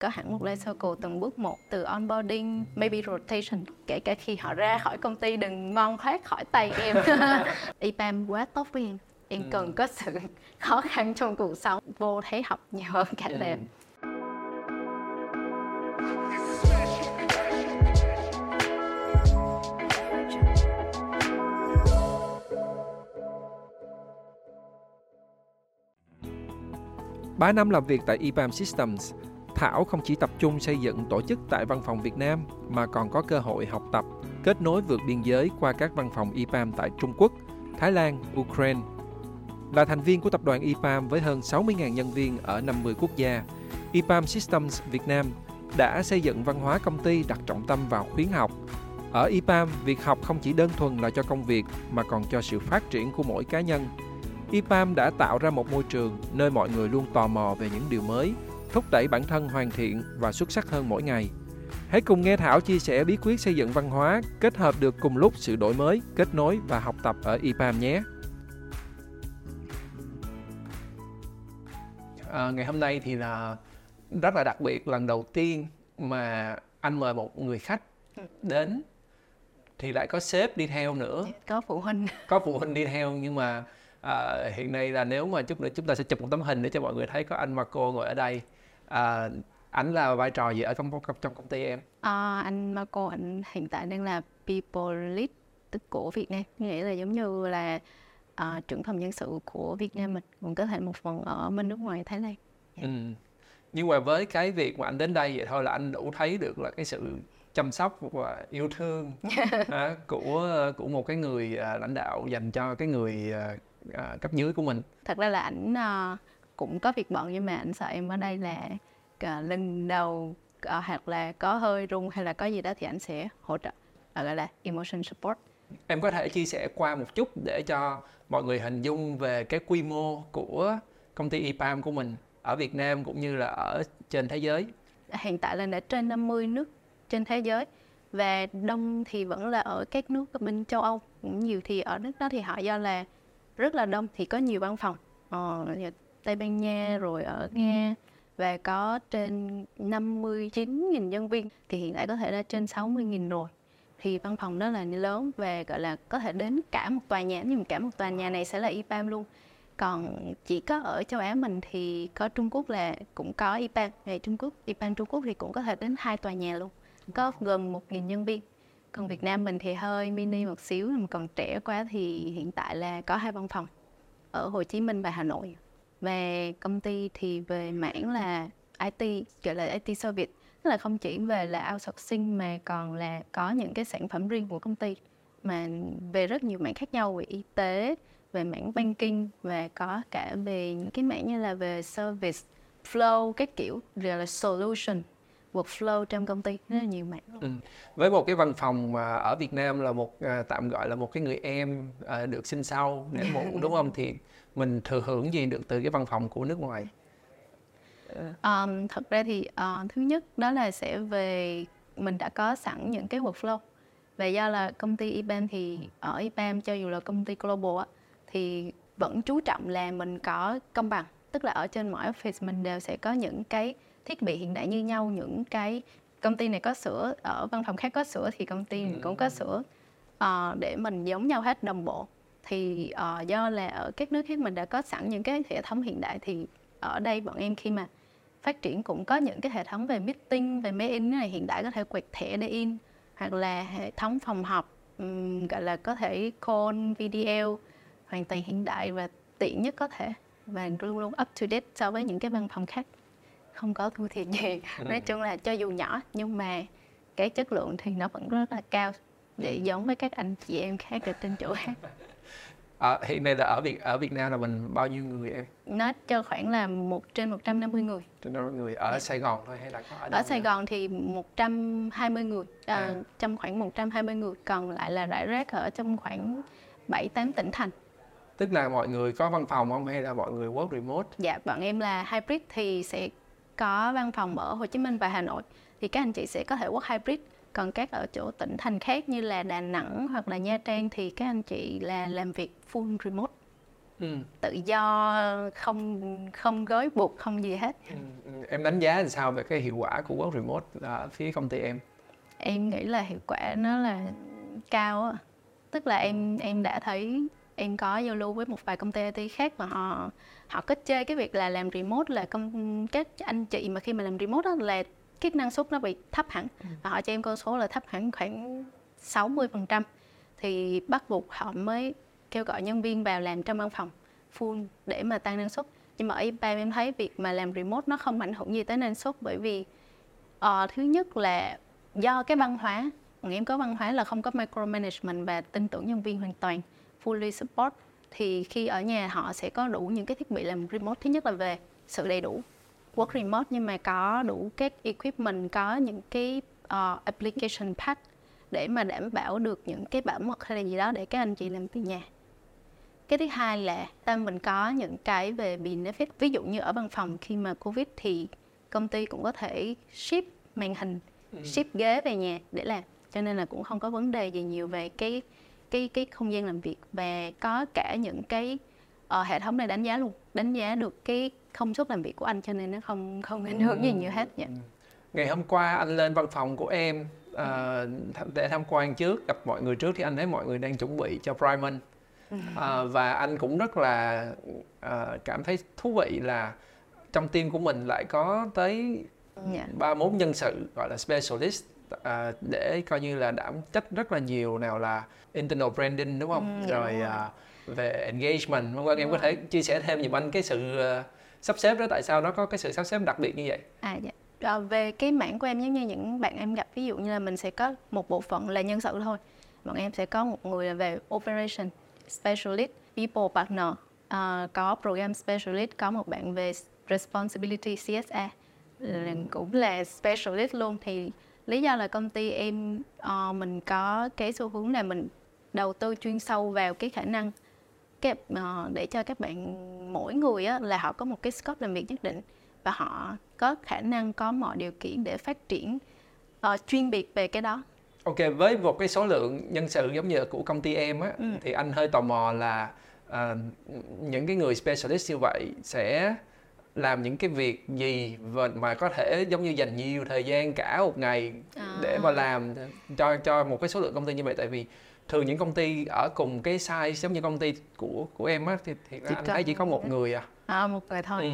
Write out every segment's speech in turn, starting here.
có hẳn một life cycle từng bước một từ onboarding, maybe rotation kể cả khi họ ra khỏi công ty đừng ngon thoát khỏi tay em. IPAM quá tốt với em. Em cần ừ. có sự khó khăn trong cuộc sống vô thấy học nhiều hơn cả ừ. em. Ba năm làm việc tại EPAM Systems, Thảo không chỉ tập trung xây dựng tổ chức tại văn phòng Việt Nam mà còn có cơ hội học tập, kết nối vượt biên giới qua các văn phòng IPAM tại Trung Quốc, Thái Lan, Ukraine. Là thành viên của tập đoàn IPAM với hơn 60.000 nhân viên ở 50 quốc gia, IPAM Systems Việt Nam đã xây dựng văn hóa công ty đặt trọng tâm vào khuyến học. Ở IPAM, việc học không chỉ đơn thuần là cho công việc mà còn cho sự phát triển của mỗi cá nhân. IPAM đã tạo ra một môi trường nơi mọi người luôn tò mò về những điều mới, thúc đẩy bản thân hoàn thiện và xuất sắc hơn mỗi ngày. Hãy cùng nghe Thảo chia sẻ bí quyết xây dựng văn hóa, kết hợp được cùng lúc sự đổi mới, kết nối và học tập ở EPAM nhé. À, ngày hôm nay thì là rất là đặc biệt lần đầu tiên mà anh mời một người khách đến thì lại có sếp đi theo nữa có phụ huynh có phụ huynh đi theo nhưng mà à, hiện nay là nếu mà chút nữa chúng ta sẽ chụp một tấm hình để cho mọi người thấy có anh Marco ngồi ở đây à, ảnh là vai trò gì ở trong trong công ty em? À, anh Marco anh hiện tại đang là people lead tức của Việt Nam. Nghĩa là giống như là uh, trưởng phòng nhân sự của Việt Nam mình cũng có thể một phần ở bên nước ngoài Thái Lan. Ừ. nhưng mà với cái việc mà anh đến đây vậy thôi là anh đủ thấy được là cái sự chăm sóc và yêu thương à, của của một cái người à, lãnh đạo dành cho cái người à, à, cấp dưới của mình. Thật ra là ảnh à, cũng có việc bận nhưng mà ảnh sợ em ở đây là à, lần đầu à, hoặc là có hơi rung hay là có gì đó thì ảnh sẽ hỗ trợ à, gọi là emotion support. Em có thể chia sẻ qua một chút để cho mọi người hình dung về cái quy mô của công ty IPAM của mình ở Việt Nam cũng như là ở trên thế giới. Hiện tại là đã trên 50 nước trên thế giới và đông thì vẫn là ở các nước bên châu Âu cũng nhiều thì ở nước đó thì họ do là rất là đông thì có nhiều văn phòng. Ờ, Tây Ban Nha rồi ở Nga và có trên 59.000 nhân viên thì hiện tại có thể là trên 60.000 rồi. Thì văn phòng đó là lớn về gọi là có thể đến cả một tòa nhà nhưng cả một tòa nhà này sẽ là IPAM luôn. Còn chỉ có ở châu Á mình thì có Trung Quốc là cũng có IPAM về Trung Quốc IPAM Trung Quốc thì cũng có thể đến hai tòa nhà luôn có gần 1.000 nhân viên. Còn Việt Nam mình thì hơi mini một xíu mà còn trẻ quá thì hiện tại là có hai văn phòng ở Hồ Chí Minh và Hà Nội về công ty thì về mảng là IT gọi là IT service tức là không chỉ về là outsourcing mà còn là có những cái sản phẩm riêng của công ty mà về rất nhiều mảng khác nhau, về y tế, về mảng banking, và có cả về những cái mảng như là về service, flow, các kiểu, rồi là solution, workflow trong công ty rất là nhiều mảng luôn. Ừ. Với một cái văn phòng mà ở Việt Nam là một à, tạm gọi là một cái người em à, được sinh sau để một đúng không thì mình thừa hưởng gì được từ cái văn phòng của nước ngoài? Um, thật ra thì uh, thứ nhất đó là sẽ về mình đã có sẵn những cái workflow. Và do là công ty IBM thì ở IBM cho dù là công ty global á, thì vẫn chú trọng là mình có công bằng. Tức là ở trên mỗi office mình đều sẽ có những cái thiết bị hiện đại như nhau những cái công ty này có sửa ở văn phòng khác có sửa thì công ty mình cũng có sửa uh, để mình giống nhau hết đồng bộ thì uh, do là ở các nước khác mình đã có sẵn những cái hệ thống hiện đại thì ở đây bọn em khi mà phát triển cũng có những cái hệ thống về meeting về máy in này hiện đại có thể quẹt thẻ để in hoặc là hệ thống phòng họp um, gọi là có thể call video hoàn toàn hiện đại và tiện nhất có thể và luôn luôn up to date so với những cái văn phòng khác. Không có thua thiệt gì. Ừ. nói chung là cho dù nhỏ nhưng mà cái chất lượng thì nó vẫn rất là cao để giống với các anh chị em khác ở trên chỗ khác À, hiện nay là ở Việt ở Việt Nam là mình bao nhiêu người em? Nó cho khoảng là một trên 150 người. Trên 150 người ở Sài Gòn thôi hay là có ở? Ở Sài nữa? Gòn thì 120 người, à, à. trong khoảng 120 người, còn lại là rải rác ở trong khoảng 7 8 tỉnh thành. Tức là mọi người có văn phòng không hay là mọi người work remote? Dạ, bọn em là hybrid thì sẽ có văn phòng ở Hồ Chí Minh và Hà Nội thì các anh chị sẽ có thể work hybrid còn các ở chỗ tỉnh thành khác như là Đà Nẵng hoặc là Nha Trang thì các anh chị là làm việc full remote ừ. tự do không không gói buộc không gì hết ừ. ừ. em đánh giá thì sao về cái hiệu quả của work remote ở phía công ty em em nghĩ là hiệu quả nó là cao á tức là em em đã thấy em có giao lưu với một vài công ty IT khác và họ họ có chơi cái việc là làm remote là công các anh chị mà khi mà làm remote đó là cái năng suất nó bị thấp hẳn. Ừ. và họ cho em con số là thấp hẳn khoảng 60% thì bắt buộc họ mới kêu gọi nhân viên vào làm trong văn phòng full để mà tăng năng suất. Nhưng mà ở IPAM em thấy việc mà làm remote nó không ảnh hưởng gì tới năng suất bởi vì uh, thứ nhất là do cái văn hóa bọn em có văn hóa là không có micromanagement và tin tưởng nhân viên hoàn toàn fully support. Thì khi ở nhà họ sẽ có đủ những cái thiết bị làm remote. Thứ nhất là về sự đầy đủ work remote nhưng mà có đủ các equipment có những cái uh, application pack để mà đảm bảo được những cái bảo mật hay là gì đó để các anh chị làm từ nhà. Cái thứ hai là tâm mình có những cái về benefit. Ví dụ như ở văn phòng khi mà covid thì công ty cũng có thể ship màn hình ừ. ship ghế về nhà để làm. Cho nên là cũng không có vấn đề gì nhiều về cái cái cái không gian làm việc và có cả những cái uh, hệ thống này đánh giá luôn đánh giá được cái công suất làm việc của anh cho nên nó không không ảnh hưởng gì nhiều hết dạ. Ừ. ngày hôm qua anh lên văn phòng của em uh, để tham quan trước gặp mọi người trước thì anh thấy mọi người đang chuẩn bị cho Primen uh, và anh cũng rất là uh, cảm thấy thú vị là trong team của mình lại có tới dạ. ba yeah. bốn nhân sự gọi là specialist uh, để coi như là đảm trách rất là nhiều nào là internal branding đúng không ừ, rồi uh, về engagement vân vân em có thể chia sẻ thêm giùm anh cái sự uh, sắp xếp đó tại sao nó có cái sự sắp xếp đặc biệt như vậy? À dạ. À, về cái mảng của em giống như những bạn em gặp ví dụ như là mình sẽ có một bộ phận là nhân sự thôi. Bọn em sẽ có một người là về operation specialist people partner. Uh, có program specialist có một bạn về responsibility CSA cũng là specialist luôn. Thì lý do là công ty em uh, mình có cái xu hướng là mình đầu tư chuyên sâu vào cái khả năng cái, uh, để cho các bạn mỗi người á, là họ có một cái scope làm việc nhất định và họ có khả năng có mọi điều kiện để phát triển uh, chuyên biệt về cái đó Ok, với một cái số lượng nhân sự giống như của công ty em á, ừ. thì anh hơi tò mò là uh, những cái người specialist như vậy sẽ làm những cái việc gì mà có thể giống như dành nhiều thời gian cả một ngày à. để mà làm cho cho một cái số lượng công ty như vậy tại vì thường những công ty ở cùng cái size giống như công ty của của em á thì, thì anh thấy chỉ có một người à. À một người thôi. Ừ.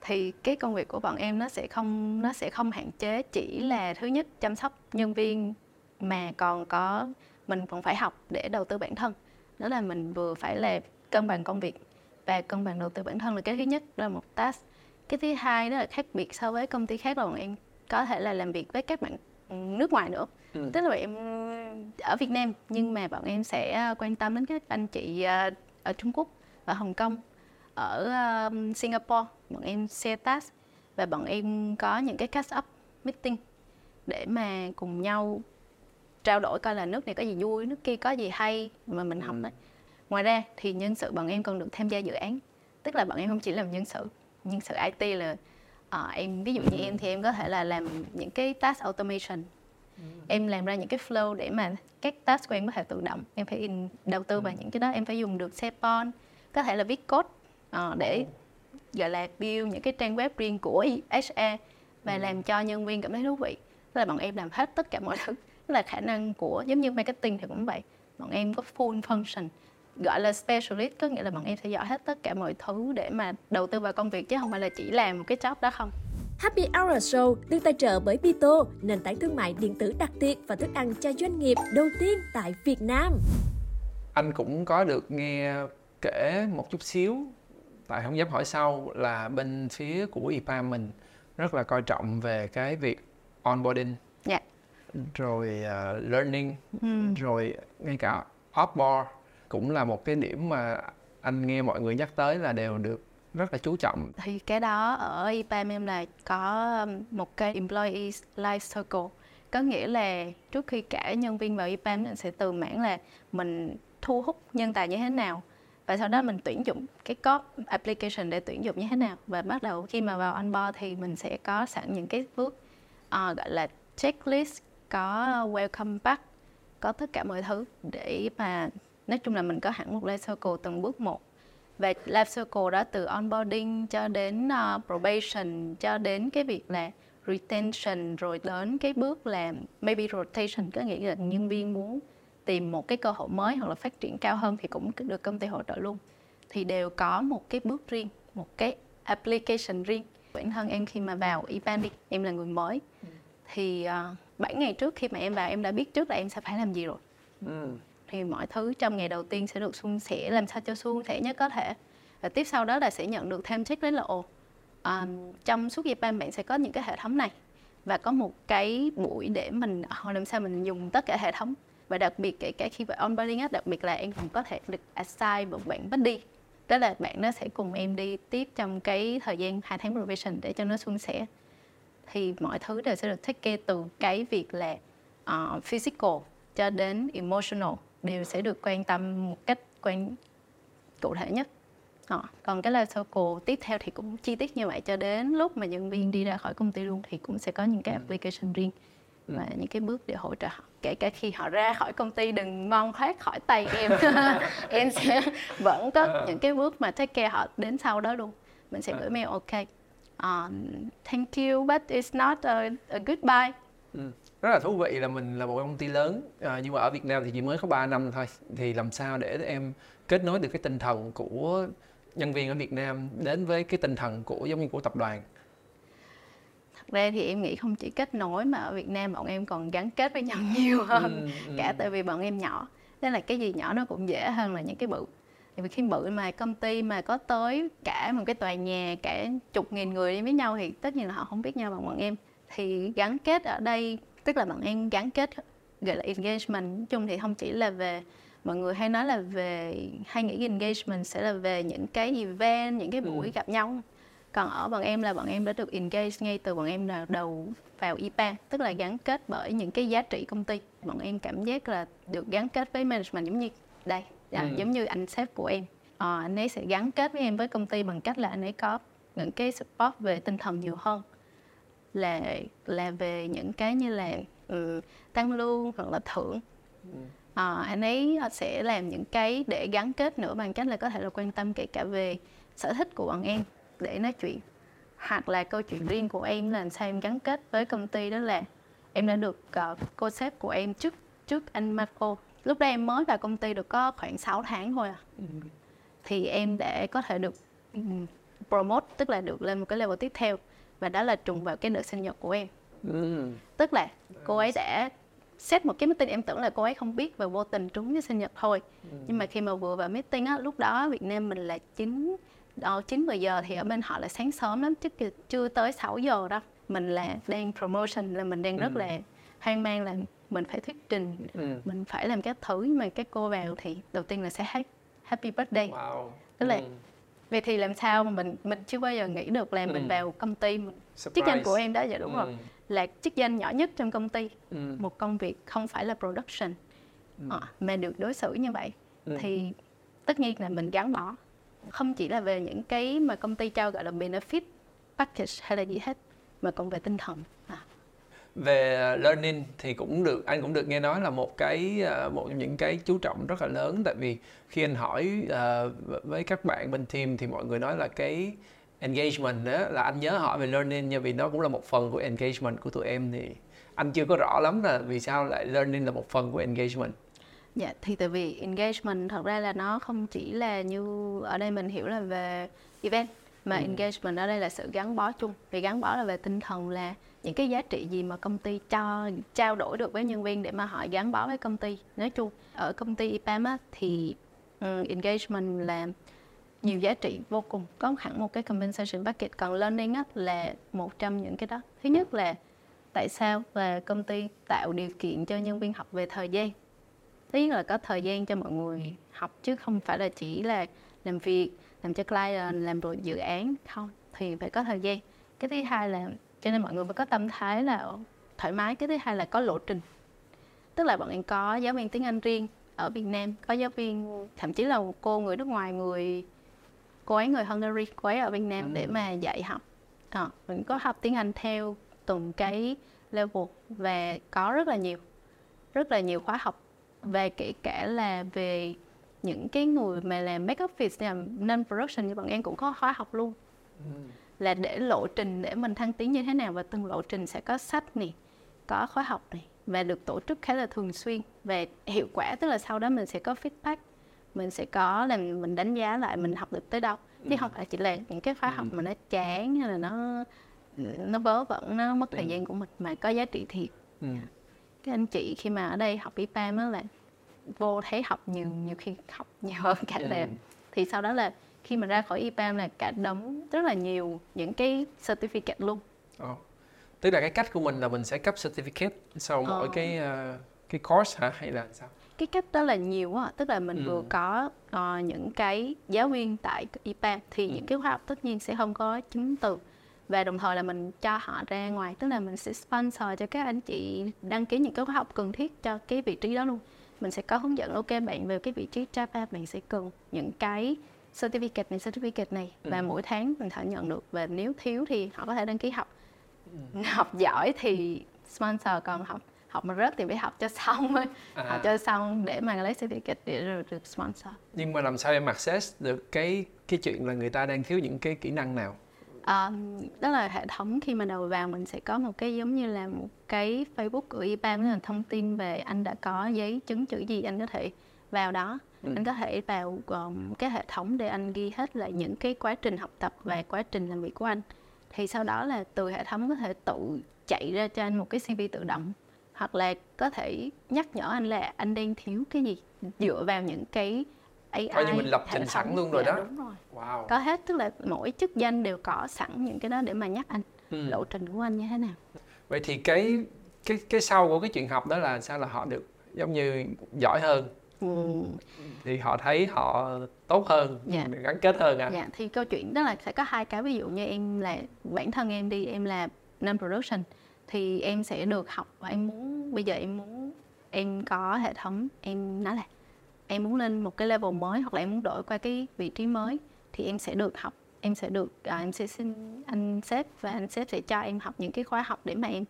thì cái công việc của bọn em nó sẽ không nó sẽ không hạn chế chỉ là thứ nhất chăm sóc nhân viên mà còn có mình còn phải học để đầu tư bản thân. Đó là mình vừa phải là cân bằng công việc và cân bằng đầu tư bản thân là cái thứ nhất đó là một task. Cái thứ hai đó là khác biệt so với công ty khác là bọn em có thể là làm việc với các bạn nước ngoài nữa. Ừ. tức là bọn em ở Việt Nam nhưng mà bọn em sẽ quan tâm đến các anh chị ờ, ở Trung Quốc ở Hồng Kông ở Singapore bọn em share task và bọn em có những cái catch up meeting để mà cùng nhau trao đổi coi là nước này có gì vui nước kia có gì hay mà mình học ừ. đấy ngoài ra thì nhân sự bọn em còn được tham gia dự án tức là bọn em không chỉ làm nhân sự nhân sự IT là uh, em ví dụ như em thì em có thể là làm những cái task automation ừ. Em làm ra những cái flow để mà các task của em có thể tự động. Em phải in, đầu tư vào ừ. những cái đó. Em phải dùng được Sepon có thể là viết code uh, để gọi là build những cái trang web riêng của HR và ừ. làm cho nhân viên cảm thấy thú vị. Tức là bọn em làm hết tất cả mọi thứ. Tức là khả năng của giống như marketing thì cũng vậy. Bọn em có full function gọi là specialist có nghĩa là bọn em sẽ giỏi hết tất cả mọi thứ để mà đầu tư vào công việc chứ không phải là chỉ làm một cái job đó không Happy Hour Show được tài trợ bởi Bito, nền tảng thương mại điện tử đặc biệt và thức ăn cho doanh nghiệp đầu tiên tại Việt Nam. Anh cũng có được nghe kể một chút xíu, tại không dám hỏi sau là bên phía của IPAM mình rất là coi trọng về cái việc onboarding, yeah. Dạ. rồi uh, learning, mm. rồi ngay cả offboard cũng là một cái điểm mà anh nghe mọi người nhắc tới là đều được rất là chú trọng. Thì cái đó ở IPAM em là có um, một cái employee life circle. Có nghĩa là trước khi cả nhân viên vào IPAM mình sẽ từ mảng là mình thu hút nhân tài như thế nào. Và sau đó mình tuyển dụng cái code application để tuyển dụng như thế nào. Và bắt đầu khi mà vào onboard thì mình sẽ có sẵn những cái bước uh, gọi là checklist có welcome pack có tất cả mọi thứ để mà nói chung là mình có hẳn một life circle từng bước một và life circle đó từ onboarding cho đến uh, probation cho đến cái việc là retention rồi đến cái bước là maybe rotation có nghĩa là nhân viên muốn tìm một cái cơ hội mới hoặc là phát triển cao hơn thì cũng được công ty hỗ trợ luôn thì đều có một cái bước riêng một cái application riêng bản thân em khi mà vào IPAN đi em là người mới ừ. thì uh, 7 ngày trước khi mà em vào em đã biết trước là em sẽ phải làm gì rồi ừ thì mọi thứ trong ngày đầu tiên sẽ được suôn sẻ làm sao cho suôn sẻ nhất có thể. Và tiếp sau đó là sẽ nhận được thêm checklist là ồ um, trong suốt Japan bạn sẽ có những cái hệ thống này. Và có một cái buổi để mình làm sao mình dùng tất cả hệ thống. Và đặc biệt kể cả khi về onboarding á đặc biệt là em cũng có thể được assign một bạn buddy đó là bạn nó sẽ cùng em đi tiếp trong cái thời gian hai tháng probation để cho nó suôn sẻ. Thì mọi thứ đều sẽ được take care từ cái việc là uh, physical cho đến emotional đều sẽ được quan tâm một cách quan cụ thể nhất Ờ, còn cái life circle tiếp theo thì cũng chi tiết như vậy cho đến lúc mà nhân viên đi ra khỏi công ty luôn thì cũng sẽ có những cái ừ. application riêng ừ. và những cái bước để hỗ trợ họ kể cả khi họ ra khỏi công ty đừng mong thoát khỏi tay em em sẽ vẫn có ờ. những cái bước mà take care họ đến sau đó luôn mình sẽ ờ. gửi mail ok uh, thank you but it's not a, a goodbye ừ. Rất là thú vị là mình là một công ty lớn à, nhưng mà ở Việt Nam thì chỉ mới có 3 năm thôi. Thì làm sao để em kết nối được cái tinh thần của nhân viên ở Việt Nam đến với cái tinh thần của giống như của tập đoàn? Thật ra thì em nghĩ không chỉ kết nối mà ở Việt Nam bọn em còn gắn kết với nhau nhiều hơn ừ, ừ. cả tại vì bọn em nhỏ. Nên là cái gì nhỏ nó cũng dễ hơn là những cái bự. Tại vì khi bự mà công ty mà có tới cả một cái tòa nhà cả chục nghìn người đi với nhau thì tất nhiên là họ không biết nhau bằng bọn em. Thì gắn kết ở đây tức là bọn em gắn kết gọi là engagement. Nói chung thì không chỉ là về mọi người hay nói là về hay nghĩ engagement sẽ là về những cái event những cái buổi ừ. gặp nhau. Còn ở bọn em là bọn em đã được engage ngay từ bọn em là đầu vào IPA tức là gắn kết bởi những cái giá trị công ty. Bọn em cảm giác là được gắn kết với management giống như đây à, ừ. giống như anh sếp của em. À, anh ấy sẽ gắn kết với em với công ty bằng cách là anh ấy có những cái support về tinh thần nhiều hơn là là về những cái như là um, tăng lương hoặc là thưởng. Ừ. À, anh ấy sẽ làm những cái để gắn kết nữa bằng cách là có thể là quan tâm kể cả về sở thích của bọn em để nói chuyện. Hoặc là câu chuyện riêng của em là sao em gắn kết với công ty đó là em đã được uh, cô sếp của em trước trước anh Marco. Lúc đó em mới vào công ty được có khoảng 6 tháng thôi à. Ừ. thì em đã có thể được um, promote tức là được lên một cái level tiếp theo và đó là trùng vào cái đợt sinh nhật của em ừ. tức là cô ấy đã xét một cái meeting em tưởng là cô ấy không biết và vô tình trúng cái sinh nhật thôi ừ. nhưng mà khi mà vừa vào meeting á lúc đó Việt Nam mình là chín đó chín mười giờ thì ở bên họ là sáng sớm lắm chứ chưa tới 6 giờ đâu mình là đang promotion là mình đang ừ. rất là hoang mang là mình phải thuyết trình ừ. mình phải làm các thứ nhưng mà các cô vào thì đầu tiên là sẽ happy birthday wow. tức là ừ. Vậy thì làm sao mà mình mình chưa bao giờ nghĩ được là ừ. mình vào công ty mình chức danh của em đó dạ đúng ừ. rồi là chức danh nhỏ nhất trong công ty ừ. một công việc không phải là production ừ. à, mà được đối xử như vậy ừ. thì tất nhiên là mình gắn bó không chỉ là về những cái mà công ty trao gọi là benefit package hay là gì hết mà còn về tinh thần. Về learning thì cũng được anh cũng được nghe nói là một cái ờ, một trong những cái chú trọng rất là lớn. Tại vì khi anh hỏi uh, với các bạn bên team thì mọi người nói là cái engagement đó là anh nhớ hỏi về learning nha vì nó cũng là một phần của engagement của tụi em thì anh chưa có rõ lắm là vì sao lại learning là một phần của engagement. Dạ, thì tại vì engagement thật ra là nó không chỉ là như ở đây mình hiểu là về event mà ừ. engagement ở đây là sự gắn bó chung. Vì gắn bó là về tinh thần là những cái giá trị gì mà công ty cho trao đổi được với nhân viên để mà họ gắn bó với công ty? Nói chung ở công ty IPAM á, thì um, engagement là nhiều giá trị vô cùng. Có hẳn một cái compensation package còn learning á, là một trong những cái đó. Thứ nhất là tại sao là công ty tạo điều kiện cho nhân viên học về thời gian? Thứ nhất là có thời gian cho mọi người học chứ không phải là chỉ là làm việc làm cho client làm rồi dự án không thì phải có thời gian. Cái thứ hai là cho nên mọi người phải có tâm thái là thoải mái. Cái thứ hai là có lộ trình. Tức là bọn em có giáo viên tiếng anh riêng ở việt nam có giáo viên thậm chí là cô người nước ngoài người cô ấy người Hungary cô ấy ở Việt Nam ừ. để mà dạy học. À, mình có học tiếng Anh theo từng cái level và có rất là nhiều rất là nhiều khóa học. Và kể cả là về những cái người mà làm make office làm non production như bọn em cũng có khóa học luôn là để lộ trình để mình thăng tiến như thế nào và từng lộ trình sẽ có sách này có khóa học này và được tổ chức khá là thường xuyên. Và hiệu quả tức là sau đó mình sẽ có feedback mình sẽ có là mình đánh giá lại mình học được tới đâu. Chứ không phải chỉ là những cái khóa học mà nó chán hay là nó nó vớ vẩn nó mất thời gian của mình mà có giá trị thiệt. Ừ. các anh chị khi mà ở đây học IPAM á là vô thấy học nhiều nhiều khi học nhiều hơn cả Ừ. làm. Thì sau đó là khi mà ra khỏi IPAM là cả đống rất là nhiều những cái certificate luôn Ồ. Tức là cái cách của mình là mình sẽ cấp certificate sau mỗi Ờ. cái ờ, cái course hả hay là sao? cái cách đó là nhiều quá tức là mình Ừ. vừa có ờ, những cái giáo viên tại IPAM thì Ừ. những cái khóa học tất nhiên sẽ không có chứng từ và đồng thời là mình cho họ ra ngoài tức là mình sẽ sponsor cho các anh chị đăng ký những cái khóa học cần thiết cho cái vị trí đó luôn mình sẽ có hướng dẫn ok bạn về cái vị trí Java bạn sẽ cần những cái certificate này certificate này và Ừ. mỗi tháng mình thể nhận được và nếu thiếu thì họ có thể đăng ký học Ừ. học giỏi thì sponsor còn học học mà rớt thì phải học cho xong thôi À. học cho xong để mà lấy certificate để rồi được sponsor Nhưng mà làm sao em access được cái cái chuyện là người ta đang thiếu những cái kỹ năng nào? Ờ, đó là hệ thống khi mà đầu vào mình sẽ có một cái giống như là một cái Facebook của IPAM là thông tin về anh đã có giấy chứng chỉ gì anh có thể vào đó Ừ. anh có thể vào um, cái hệ thống để anh ghi hết lại những cái quá trình học tập và quá trình làm việc của anh thì sau đó là từ hệ thống có thể tự chạy ra cho anh một cái CV tự động hoặc là có thể nhắc nhở anh là anh đang thiếu cái gì dựa vào những cái AI Coi như mình lập trình sẵn luôn rồi Dạ, đó. đúng rồi Wow. có hết tức là mỗi chức danh đều có sẵn những cái đó để mà nhắc anh Ừ. lộ trình của anh như thế nào Vậy thì cái cái cái sau của cái chuyện học đó là sao là họ được giống như giỏi hơn. Thì họ thấy họ tốt hơn, Dạ. gắn kết hơn à. dạ thì câu chuyện đó là sẽ có hai cái ví dụ như em là bản thân em đi em là non production thì em sẽ được học và em muốn bây giờ em muốn em có hệ thống em nói là em muốn lên một cái level mới hoặc là em muốn đổi qua cái vị trí mới thì em sẽ được học em sẽ được à, em sẽ xin anh sếp và anh sếp sẽ cho em học những cái khóa học để mà em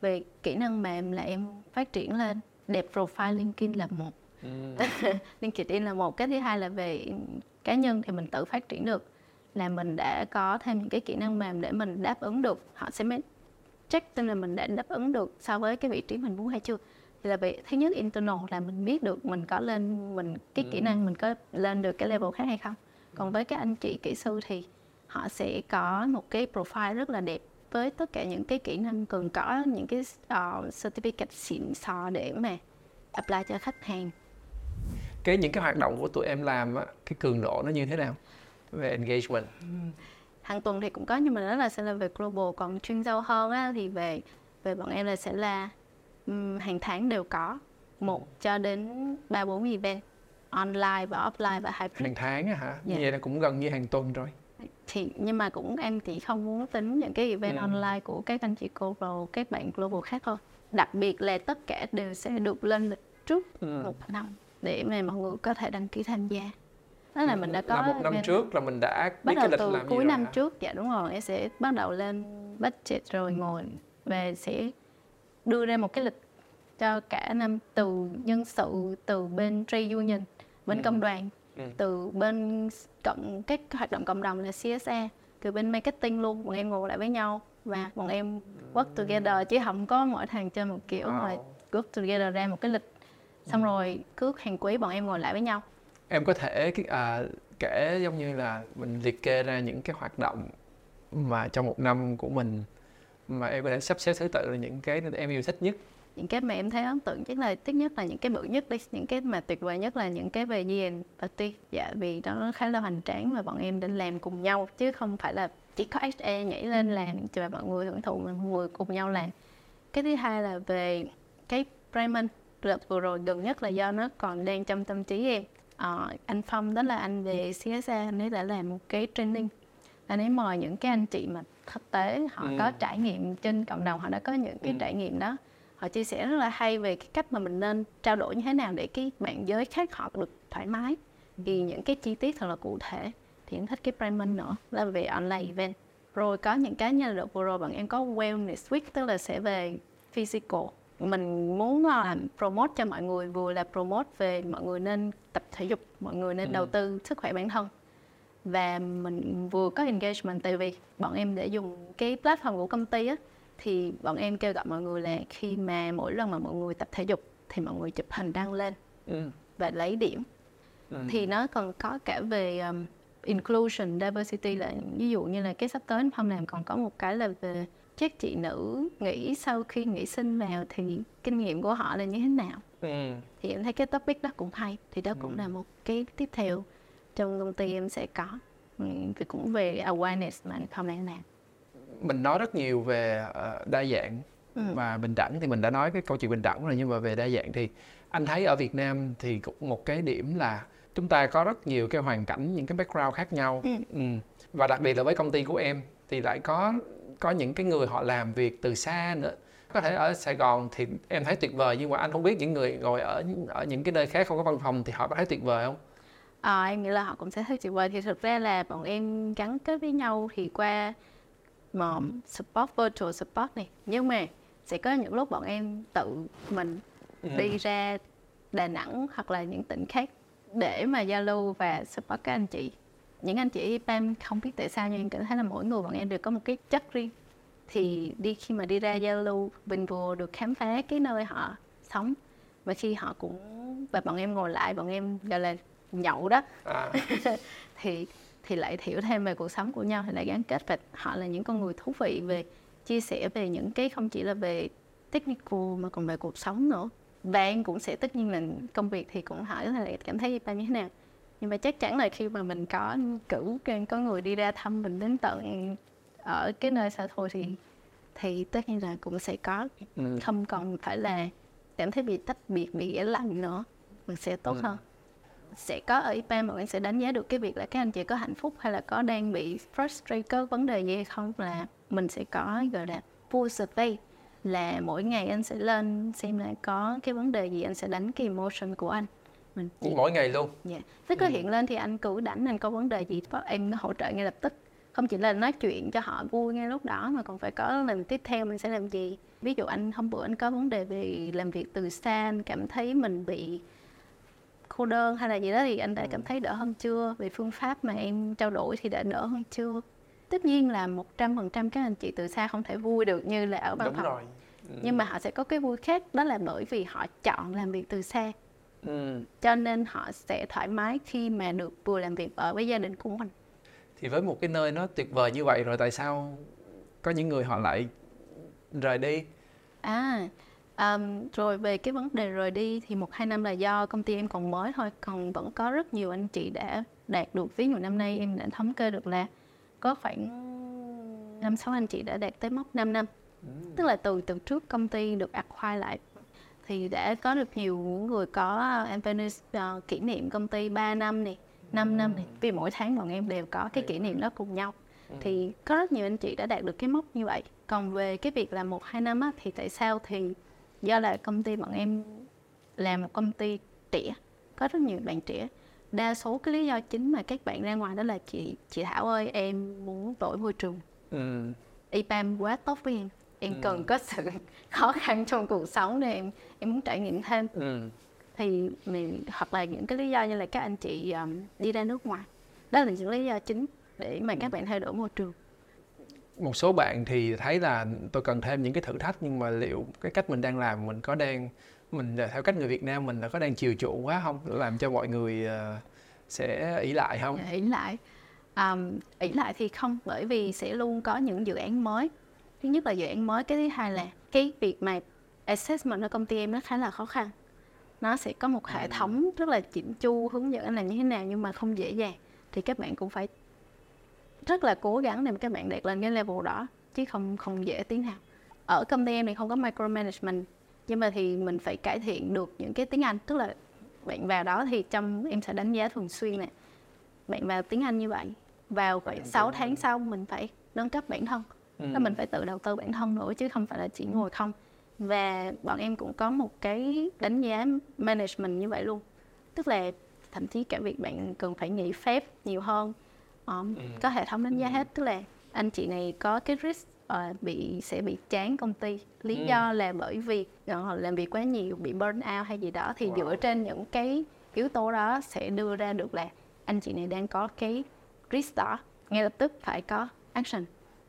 về kỹ năng mềm là em phát triển lên đẹp profile LinkedIn là một Ừ. LinkedIn là một cái thứ hai là về cá nhân thì mình tự phát triển được. Là mình đã có thêm những cái kỹ năng mềm để mình đáp ứng được. Họ sẽ mới check tên là mình đã đáp ứng được so với cái vị trí mình muốn hay chưa. Thì là về thứ nhất internal là mình biết được mình có lên mình cái kỹ năng mình có lên được cái level khác hay không. Còn với các anh chị kỹ sư thì họ sẽ có một cái profile rất là đẹp với tất cả những cái kỹ năng cần có những cái uh, certificate xịn sò để mà apply cho khách hàng Cái những cái hoạt động của tụi em làm á, cái cường độ nó như thế nào về engagement? hàng tuần thì cũng có nhưng mà đó là sẽ là về global còn chuyên sâu hơn á, thì về về bọn em là sẽ là ừm, hàng tháng đều có một cho đến ba bốn event online và offline và hybrid Hàng tháng á hả? Như Dạ. vậy là cũng gần như hàng tuần rồi. thì nhưng mà cũng em chỉ không muốn tính những cái event Ừ. online của các anh chị global các bạn global khác thôi đặc biệt là tất cả đều sẽ được lên lịch trước Ừ. một năm để mà mọi người có thể đăng ký tham gia đó là mình đã có là một năm trước là mình đã bắt biết đầu cái lịch từ làm cuối năm hả? trước dạ đúng rồi em sẽ bắt đầu lên budget rồi ngồi và sẽ đưa ra một cái lịch cho cả năm từ nhân sự từ bên trade union bên Ừ. công đoàn Ừ. từ bên cộng các hoạt động cộng đồng là CSA từ bên marketing luôn bọn em ngồi lại với nhau và bọn em work together chứ không có mỗi thằng chơi một kiểu mà Wow. work together ra một cái lịch xong rồi cứ hàng quý bọn em ngồi lại với nhau. Em có thể à, kể giống như là mình liệt kê ra những cái hoạt động mà trong một năm của mình mà em có thể sắp xếp thứ tự là những cái em yêu thích nhất. những cái mà em thấy ấn tượng nhất là thứ nhất là những cái bự nhất đi những cái mà tuyệt vời nhất là những cái về end party dạ vì đó khá là hoành tráng và bọn em định làm cùng nhau chứ không phải là chỉ có HR nhảy lên làm cho mọi người hưởng thụ mà mọi người cùng nhau làm. Cái thứ hai là về cái Bremen đợt vừa rồi gần nhất là do nó còn đang trong tâm trí em. Ờ, anh Phong đó là anh về CSA anh ấy đã làm một cái training. Anh ấy mời những cái anh chị mà thực tế họ Ừ. có trải nghiệm trên cộng đồng họ đã có những cái Ừ. trải nghiệm đó. Họ chia sẻ rất là hay về cái cách mà mình nên trao đổi như thế nào để cái bạn giới khác họ được thoải mái. Thì những cái chi tiết thật là cụ thể. Thì em thích cái Bremen nữa là về online event. Rồi có những cái như là đợt vừa rồi bọn em có wellness week tức là sẽ về physical mình muốn làm promote cho mọi người vừa là promote về mọi người nên tập thể dục mọi người nên Ừ. đầu tư sức khỏe bản thân và mình vừa có engagement tại vì bọn em để dùng cái platform của công ty á thì bọn em kêu gọi mọi người là khi mà mỗi lần mà mọi người tập thể dục thì mọi người chụp hình đăng lên Ừ. và lấy điểm Ừ. thì nó còn có cả về um, inclusion diversity là ví dụ như là cái sắp tới phong làm còn có một cái là về các chị nữ nghĩ sau khi nghỉ sinh vào thì kinh nghiệm của họ là như thế nào Ừ. thì em thấy cái topic đó cũng hay thì đó cũng Ừ. là một cái tiếp theo trong công ty em sẽ có ừ, thì cũng về awareness mà không đang làm mình nói rất nhiều về ờ, đa dạng Ừ. và bình đẳng thì mình đã nói cái câu chuyện bình đẳng rồi nhưng mà về đa dạng thì anh thấy ở Việt Nam thì cũng một cái điểm là chúng ta có rất nhiều cái hoàn cảnh những cái background khác nhau Ừ. ừ. và đặc biệt là với công ty của em thì lại có có những cái người họ làm việc từ xa nữa. Có thể ở Sài Gòn thì em thấy tuyệt vời nhưng mà anh không biết những người ngồi ở ở những cái nơi khác không có văn phòng thì họ có thấy tuyệt vời không? Ờ, em nghĩ là họ cũng sẽ thấy tuyệt vời. Thì thực ra là bọn em gắn kết với nhau thì qua mà support virtual support này. Nhưng mà sẽ có những lúc bọn em tự mình Ừ. đi ra Đà Nẵng hoặc là những tỉnh khác để mà giao lưu và support các anh chị những anh chị IPAM không biết tại sao nhưng em cảm thấy là mỗi người bọn em đều có một cái chất riêng. Thì đi khi mà đi ra giao lưu mình vừa được khám phá cái nơi họ sống. Và khi họ cũng và bọn em ngồi lại bọn em gọi là nhậu đó. À, thì thì lại hiểu thêm về cuộc sống của nhau thì lại gắn kết. Và họ là những con người thú vị về chia sẻ về những cái không chỉ là về technical mà còn về cuộc sống nữa. Và em cũng sẽ tất nhiên là công việc thì cũng hỏi là cảm thấy ba như thế nào nhưng mà chắc chắn là khi mà mình có cử có người đi ra thăm mình đến tận ở cái nơi xa thôi thì thì tất nhiên là cũng sẽ có ừ. không còn phải là cảm thấy bị tách biệt bị ghẻ lạnh nữa mình sẽ tốt Ừ. hơn sẽ có ở IPAM mọi người sẽ đánh giá được cái việc là các anh chị có hạnh phúc hay là có đang bị frustrate có vấn đề gì hay không là mình sẽ có gọi là full survey là mỗi ngày anh sẽ lên xem là có cái vấn đề gì anh sẽ đánh cái emotion của anh mình mỗi ngày luôn Dạ. Tức có hiện lên thì anh cứ đánh anh có vấn đề gì em hỗ trợ ngay lập tức. Không chỉ là nói chuyện cho họ vui ngay lúc đó mà còn phải có lần tiếp theo mình sẽ làm gì. Ví dụ anh hôm bữa anh có vấn đề về làm việc từ xa anh cảm thấy mình bị cô đơn hay là gì đó thì anh đã cảm thấy đỡ hơn chưa? Về phương pháp mà em trao đổi thì đã đỡ hơn chưa? Tất nhiên là 100% các anh chị từ xa không thể vui được như là ở văn đúng phòng. rồi Nhưng mà họ sẽ có cái vui khác đó là bởi vì họ chọn làm việc từ xa ừ. cho nên họ sẽ thoải mái khi mà được vừa làm việc ở với gia đình của mình. Thì với một cái nơi nó tuyệt vời như vậy rồi tại sao có những người họ lại rời đi? À um, rồi về cái vấn đề rời đi thì một hai năm là do công ty em còn mới thôi còn vẫn có rất nhiều anh chị đã đạt được. Ví dụ năm nay em đã thống kê được là có khoảng năm sáu anh chị đã đạt tới mốc 5 năm. Tức là từ từ trước công ty được acquire lại thì đã có được nhiều người có anniversary uh, kỷ niệm công ty 3 năm này 5 năm này vì mỗi tháng bọn em đều có cái kỷ niệm đó cùng nhau. Thì có rất nhiều anh chị đã đạt được cái mốc như vậy. Còn về cái việc là một hai năm á, thì tại sao thì do là công ty bọn em là một công ty trẻ có rất nhiều bạn trẻ. Đa số cái lý do chính mà các bạn ra ngoài đó là chị chị Thảo ơi em muốn đổi môi trường. Ừ. IPAM quá tốt với em em Ừ. cần có sự khó khăn trong cuộc sống để em em muốn trải nghiệm thêm. Ừ. thì mình hoặc là những cái lý do như là các anh chị um, đi ra nước ngoài. Đó là những lý do chính để mà các bạn thay đổi môi trường. Một số bạn thì thấy là tôi cần thêm những cái thử thách nhưng mà liệu cái cách mình đang làm mình có đang mình theo cách người Việt Nam mình là có đang chiều chuộng quá không? Làm cho mọi người ờ, sẽ ỷ lại không? Ỷ lại. Um, ỷ lại thì không bởi vì sẽ luôn có những dự án mới thứ nhất là dự án mới cái thứ hai là cái việc mà assessment ở công ty em nó khá là khó khăn. Nó sẽ có một hệ thống rất là chỉnh chu hướng dẫn anh làm như thế nào nhưng mà không dễ dàng. Thì các bạn cũng phải rất là cố gắng để mà các bạn đạt lên cái level đó chứ không không dễ tí nào ở công ty em thì không có micromanagement nhưng mà thì mình phải cải thiện được những cái tiếng Anh. Tức là bạn vào đó thì trong em sẽ đánh giá thường xuyên này bạn vào tiếng Anh như vậy. Vào khoảng 6 tháng sau mình phải nâng cấp bản thân Ừ. Là mình phải tự đầu tư bản thân nữa chứ không phải là chỉ ngồi không. Và bọn em cũng có một cái đánh giá management như vậy luôn. Tức là thậm chí cả việc bạn cần phải nghỉ phép nhiều hơn. Um, Ừ. có hệ thống đánh giá hết. Tức là anh chị này có cái risk ờ, bị sẽ bị chán công ty. Lý Ừ. do là bởi vì ờ, làm việc quá nhiều bị burn out hay gì đó thì dựa trên những cái yếu tố đó sẽ đưa ra được là anh chị này đang có cái risk đó. Ngay lập tức phải có action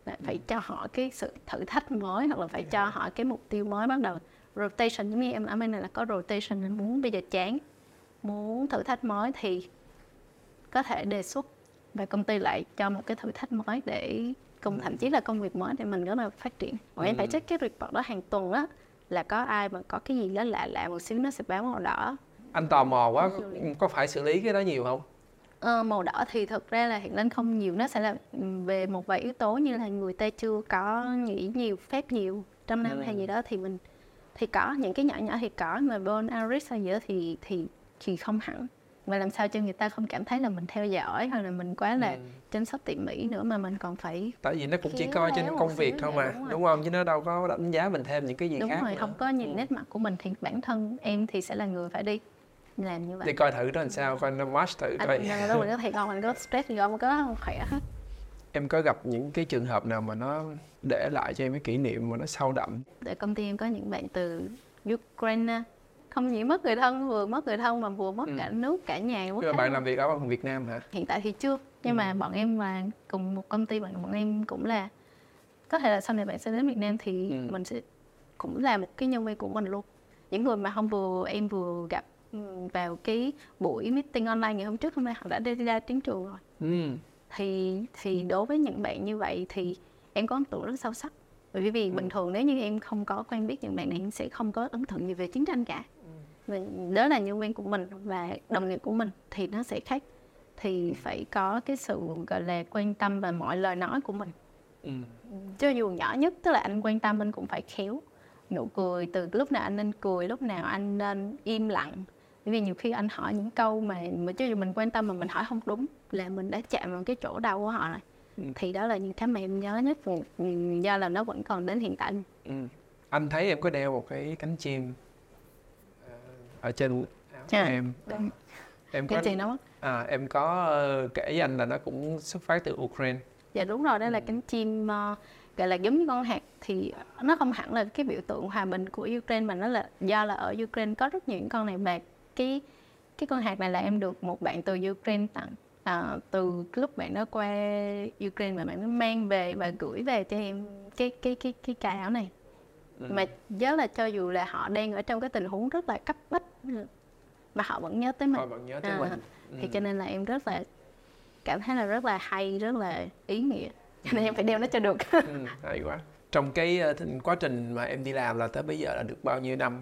Là phải cho họ cái sự thử thách mới hoặc là phải cho họ cái mục tiêu mới bắt đầu. Rotation giống như em ở bên này là có rotation muốn bây giờ chán muốn thử thách mới thì có thể đề xuất và công ty lại cho một cái thử thách mới để công thậm chí là công việc mới để mình có thể phát triển. Và em phải check cái report đó hàng tuần á là có ai mà có cái gì đó lạ lạ một xíu nó sẽ báo màu đỏ. Anh tò mò quá có phải xử lý cái đó nhiều không Ờ, màu đỏ thì thực ra là hiện lên không nhiều nó sẽ là ừm, về một vài yếu tố như là người ta chưa có nghỉ nhiều phép nhiều. Trong năm hay gì đó thì mình thì có những cái nhỏ nhỏ thì có mà out risk hay gì đó thì thì thì không hẳn. Và làm sao cho người ta không cảm thấy là mình theo dõi hay là mình quá là chăm sóc tỉ mỉ nữa mà mình còn phải tại vì nó cũng chỉ coi trên công việc thôi mà đúng đúng không? Chứ nó đâu có đánh giá mình thêm những cái gì đúng khác rồi nữa. không có nhìn nét mặt của mình thì bản thân em thì sẽ là người phải đi làm như để vậy coi thử nó làm sao coi nó match thử coi. anh đâu mình có thể còn mình có stress gì không? Có không khỏe hết em có gặp những cái trường hợp nào mà nó để lại cho em cái kỷ niệm mà nó sâu đậm? Tại công ty em có những bạn từ Ukraine không chỉ mất người thân vừa mất người thân mà vừa mất Ừ. cả nước cả nhà nhưng mà bạn làm việc ở bằng Việt Nam hả? Hiện tại thì chưa. Nhưng mà bọn em là cùng một công ty bọn bọn em cũng là có thể là sau này bạn sẽ đến Việt Nam thì Ừ. mình sẽ cũng là một cái nhân viên của mình luôn. Những người mà hôm vừa em vừa gặp ừ, vào cái buổi meeting online ngày hôm trước hôm nay họ đã đi ra tiếng trường rồi. Ừ. thì thì đối với những bạn như vậy thì em có ấn tượng rất sâu sắc. Bởi vì vì bình thường nếu như em không có quen biết những bạn này em sẽ không có ấn tượng gì về chiến tranh cả. Và đó là nhân viên của mình và đồng nghiệp của mình thì nó sẽ khác. Thì phải có cái sự gọi là quan tâm và mọi lời nói của mình. Ừ. cho dù nhỏ nhất tức là anh quan tâm anh cũng phải khéo. Nụ cười từ lúc nào anh nên cười lúc nào anh nên im lặng bởi vì nhiều khi anh hỏi những câu mà mà cho dù mình quan tâm mà mình hỏi không đúng là mình đã chạm vào cái chỗ đau của họ rồi. Ừ. thì đó là những cái mà em nhớ nhất ừ, do là nó vẫn còn đến hiện tại. Ừ. anh thấy em có đeo một cái cánh chim ờ, ở trên áo À. em. Em có cái gì nó à, em có ờ, kể với anh là nó cũng xuất phát từ Ukraine. Dạ đúng rồi đó là cánh chim ờ, gọi là giống như con hạt. Thì nó không hẳn là cái biểu tượng hòa bình của Ukraine mà nó là do là ở Ukraine có rất nhiều những con này và cái cái con hạt này là em được một bạn từ Ukraine tặng. À, từ lúc bạn đó qua Ukraine mà bạn nó mang về và gửi về cho em cái cái cái cái cái áo này. Mà nhớ là cho dù là họ đang ở trong cái tình huống rất là cấp bách mà họ vẫn nhớ tới mình. Thôi vẫn nhớ tới À, mình. thì cho nên là em rất là cảm thấy là rất là hay rất là ý nghĩa. Cho nên em phải đeo nó cho được. Ừ, hay quá. Trong cái ờ, quá trình mà em đi làm là tới bây giờ là được bao nhiêu năm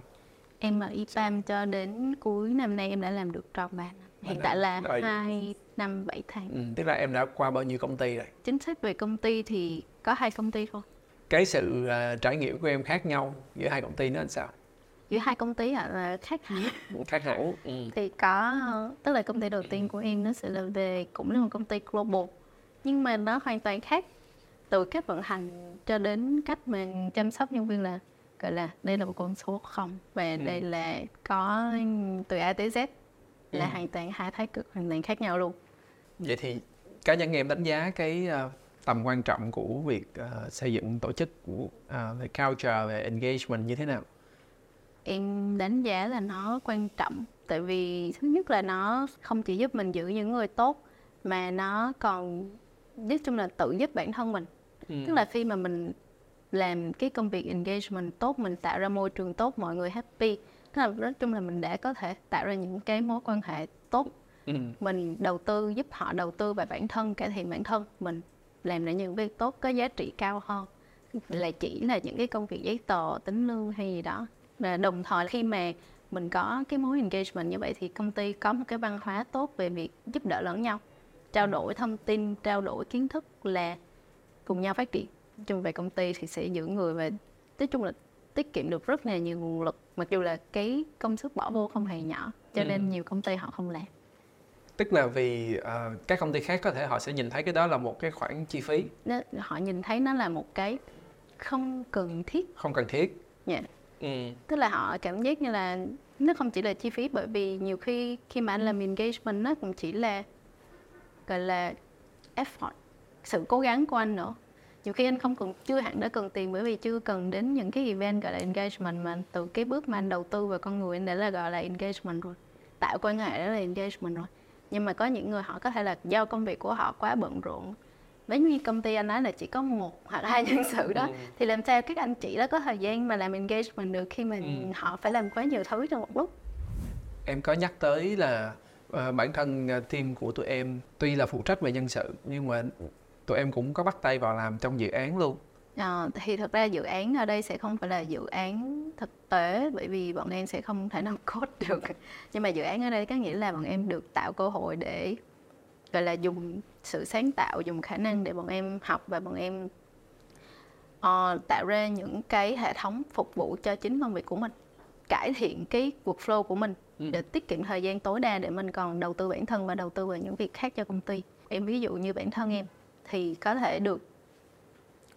em ở IPAM cho đến cuối năm nay em đã làm được tròn 3 năm. Hiện tại là Rồi. 2 năm 7 tháng. Ừ, tức là em đã qua bao nhiêu công ty rồi? Chính xác về công ty thì có hai công ty thôi. Cái sự ờ, trải nghiệm của em khác nhau giữa hai công ty nó làm sao? Giữa hai công ty là khác hẳn. Khác hẳn ừ. thì có tức là công ty đầu tiên của em nó sẽ là về cũng là một công ty global. Nhưng mà nó hoàn toàn khác từ cách vận hành cho đến cách mà chăm sóc nhân viên là gọi là đây là một con số không và Ừ. đây là có từ A tới Z là Ừ. hoàn toàn hai thái cực hoàn toàn khác nhau luôn vậy thì cá nhân em đánh giá cái ờ, tầm quan trọng của việc ờ, xây dựng tổ chức của ờ, về culture về engagement như thế nào em đánh giá là nó quan trọng tại vì thứ nhất là nó không chỉ giúp mình giữ những người tốt mà nó còn nói chung là tự giúp bản thân mình Ừ. tức là khi mà mình làm cái công việc engagement tốt mình tạo ra môi trường tốt mọi người happy. Tức là nói chung là mình đã có thể tạo ra những cái mối quan hệ tốt. Ừ. mình đầu tư giúp họ đầu tư vào bản thân cải thiện bản thân. Mình làm ra những việc tốt có giá trị cao hơn. Là chỉ là những cái công việc giấy tờ tính lương hay gì đó. Và đồng thời khi mà mình có cái mối engagement như vậy thì công ty có một cái văn hóa tốt về việc giúp đỡ lẫn nhau trao đổi thông tin trao đổi kiến thức là cùng nhau phát triển chung về công ty thì sẽ giữ người và nói chung là tiết kiệm được rất là nhiều nguồn lực mặc dù là cái công sức bỏ vô không hề nhỏ cho Ừ. nên nhiều công ty họ không làm. Tức là vì ờ, các công ty khác có thể họ sẽ nhìn thấy cái đó là một cái khoản chi phí? Nó, họ nhìn thấy nó là một cái không cần thiết. Không cần thiết. Nha ừ. tức là họ cảm giác như là nó không chỉ là chi phí bởi vì nhiều khi khi mà anh làm engagement nó cũng chỉ là gọi là effort sự cố gắng của anh nữa nhiều khi anh không cần chưa hẳn đã cần tiền bởi vì chưa cần đến những cái event gọi là engagement mà từ cái bước mà anh đầu tư vào con người anh đã là gọi là engagement rồi. Tạo quan hệ đó là engagement rồi. Nhưng mà có những người họ có thể là do công việc của họ quá bận rộn. Nếu như công ty anh nói là chỉ có một hoặc hai nhân sự đó. Ừ. thì làm sao các anh chị đó có thời gian mà làm engagement được khi mà ừ. họ phải làm quá nhiều thứ trong một lúc? Em có nhắc tới là uh, bản thân uh, team của tụi em tuy là phụ trách về nhân sự nhưng mà tụi em cũng có bắt tay vào làm trong dự án luôn. À, thì thật ra dự án ở đây sẽ không phải là dự án thực tế bởi vì bọn em sẽ không thể nào code được. Nhưng mà dự án ở đây có nghĩa là bọn em được tạo cơ hội để gọi là dùng sự sáng tạo dùng khả năng để bọn em học và bọn em uh, tạo ra những cái hệ thống phục vụ cho chính công việc của mình cải thiện cái workflow của mình ừ. để tiết kiệm thời gian tối đa để mình còn đầu tư bản thân và đầu tư vào những việc khác cho công ty. Em ví dụ như bản thân em thì có thể được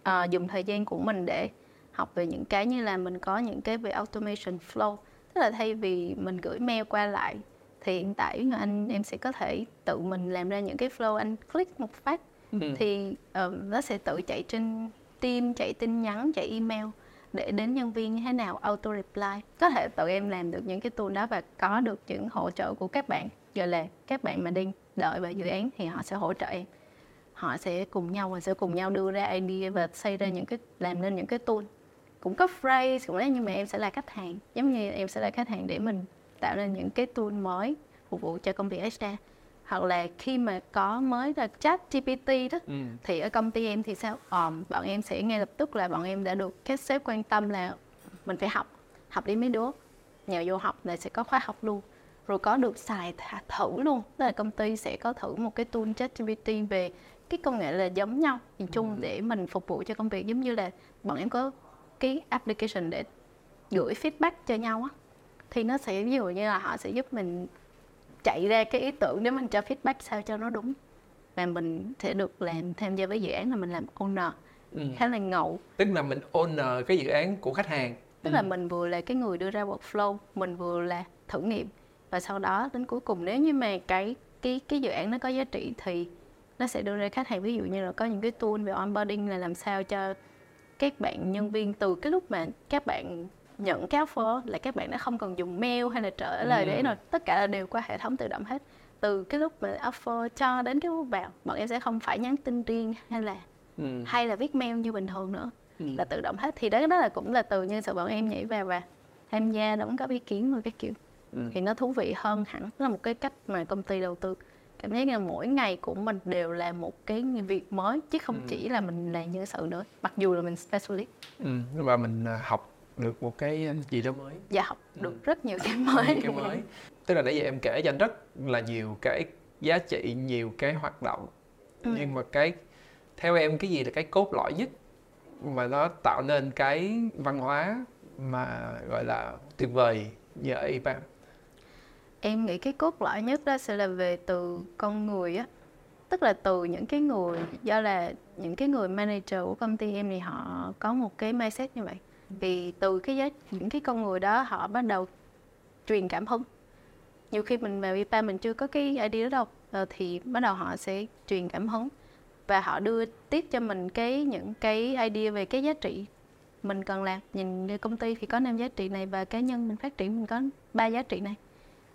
uh, dùng thời gian của mình để học về những cái như là mình có những cái về automation flow. Tức là thay vì mình gửi mail qua lại thì hiện tại anh em sẽ có thể tự mình làm ra những cái flow anh click một phát. Ừ. thì uh, nó sẽ tự chạy trên team chạy tin nhắn chạy email để đến nhân viên như thế nào auto reply. Có thể tự em làm được những cái tool đó và có được những hỗ trợ của các bạn. Gọi là các bạn mà đang đợi vào dự án thì họ sẽ hỗ trợ em họ sẽ cùng nhau và sẽ cùng nhau đưa ra idea và xây ra những cái làm nên những cái tool. Cũng có phrase cũng đấy nhưng mà em sẽ là khách hàng. Giống như em sẽ là khách hàng để mình tạo nên những cái tool mới phục vụ cho công việc HR hoặc là khi mà có mới là chat GPT đó ừ. thì ở công ty em thì sao? Um, bọn em sẽ ngay lập tức là bọn em đã được các sếp quan tâm là mình phải học học đi mấy đứa. Nhờ vô học là sẽ có khóa học luôn. Rồi có được xài thử luôn. Tức là công ty sẽ có thử một cái tool chat GPT về cái công nghệ là giống nhau nhìn chung ừ. để mình phục vụ cho công việc giống như là bọn em có cái application để gửi feedback cho nhau á thì nó sẽ ví dụ như là họ sẽ giúp mình chạy ra cái ý tưởng để mình cho feedback sao cho nó đúng và mình sẽ được làm tham gia với dự án là mình làm owner ừ. khá là ngầu tức là mình owner cái dự án của khách hàng tức ừ. là mình vừa là cái người đưa ra workflow mình vừa là thử nghiệm và sau đó đến cuối cùng nếu như mà cái cái cái dự án nó có giá trị thì nó sẽ đưa ra khách hàng ví dụ như là có những cái tool về onboarding là làm sao cho các bạn nhân viên từ cái lúc mà các bạn nhận cái offer là các bạn đã không cần dùng mail hay là trở lời để rồi tất cả là đều qua hệ thống tự động hết. Từ cái lúc mà offer cho đến cái lúc vào bọn em sẽ không phải nhắn tin riêng hay là ừ. hay là viết mail như bình thường nữa. Ừ. là tự động hết. Thì đấy đó là cũng là từ nhân sự bọn em nhảy vào và tham gia đóng góp ý kiến rồi cái kiểu. Ừ. thì nó thú vị hơn hẳn. Đó là một cái cách mà công ty đầu tư cảm giác như là mỗi ngày của mình đều là một cái việc mới chứ không ừ. chỉ là mình là nhân sự nữa mặc dù là mình specialist ừ. và mình à, học được một cái gì đó mới dạ học ừ. được ừ. rất nhiều cái mới nhiều cái mới tức là nãy giờ em kể cho anh rất là nhiều cái giá trị nhiều cái hoạt động ừ. nhưng mà cái theo em cái gì là cái cốt lõi nhất mà nó tạo nên cái văn hóa mà gọi là tuyệt vời như ở IPAM em nghĩ cái cốt lõi nhất đó sẽ là về từ con người á. Tức là từ những cái người do là những cái người manager của công ty em thì họ có một cái mindset như vậy. Vì từ cái giá những cái con người đó họ bắt đầu truyền cảm hứng. Nhiều khi mình vào IPA mình chưa có cái idea đó đâu ờ, thì bắt đầu họ sẽ truyền cảm hứng. Và họ đưa tiếp cho mình cái những cái idea về cái giá trị mình cần làm. Nhìn công ty thì có năm giá trị này và cá nhân mình phát triển mình có ba giá trị này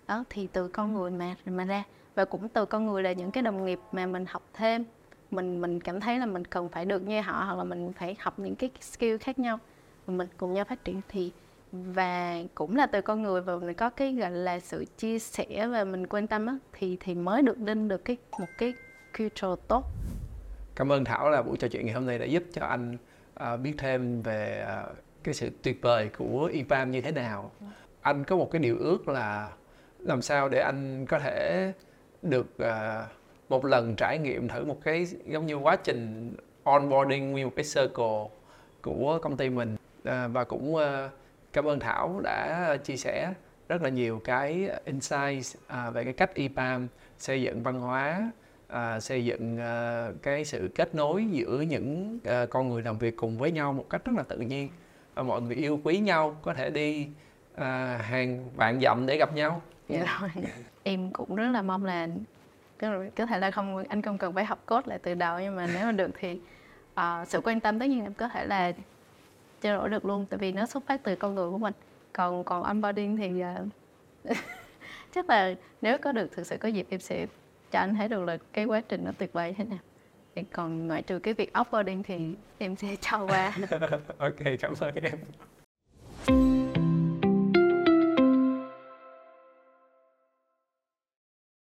đó thì từ con người mà mà ra. Và cũng từ con người là những cái đồng nghiệp mà mình học thêm. Mình mình cảm thấy là mình cần phải được như họ hoặc là mình phải học những cái skill khác nhau mình cùng nhau phát triển. Thì và cũng là từ con người và mình có cái gọi là sự chia sẻ và mình quan tâm á thì thì mới được lên được cái một cái culture tốt. Cảm ơn thảo là buổi trò chuyện ngày hôm nay đã giúp cho anh uh, biết thêm về uh, cái sự tuyệt vời của IPAM như thế nào. Anh có một cái điều ước là làm sao để anh có thể được uh, một lần trải nghiệm thử một cái giống như quá trình onboarding nguyên một cái circle của công ty mình. Uh, và cũng uh, cảm ơn Thảo đã chia sẻ rất là nhiều cái insights uh, về cái cách IPAM xây dựng văn hóa uh, xây dựng uh, cái sự kết nối giữa những uh, con người làm việc cùng với nhau một cách rất là tự nhiên. Và mọi người yêu quý nhau có thể đi uh, hàng vạn dặm để gặp nhau dạ. Rồi. Em cũng rất là mong là có thể là không anh không cần phải học code lại từ đầu nhưng mà nếu mà được thì à, sự quan tâm tất nhiên em có thể là trao đổi được luôn tại vì nó xuất phát từ con người của mình. Còn còn onboarding thì uh, chắc là nếu có được thực sự có dịp em sẽ cho anh thấy được là cái quá trình nó tuyệt vời thế nào. Thì còn ngoại trừ cái việc offboarding thì em sẽ cho qua. Ok cảm ơn em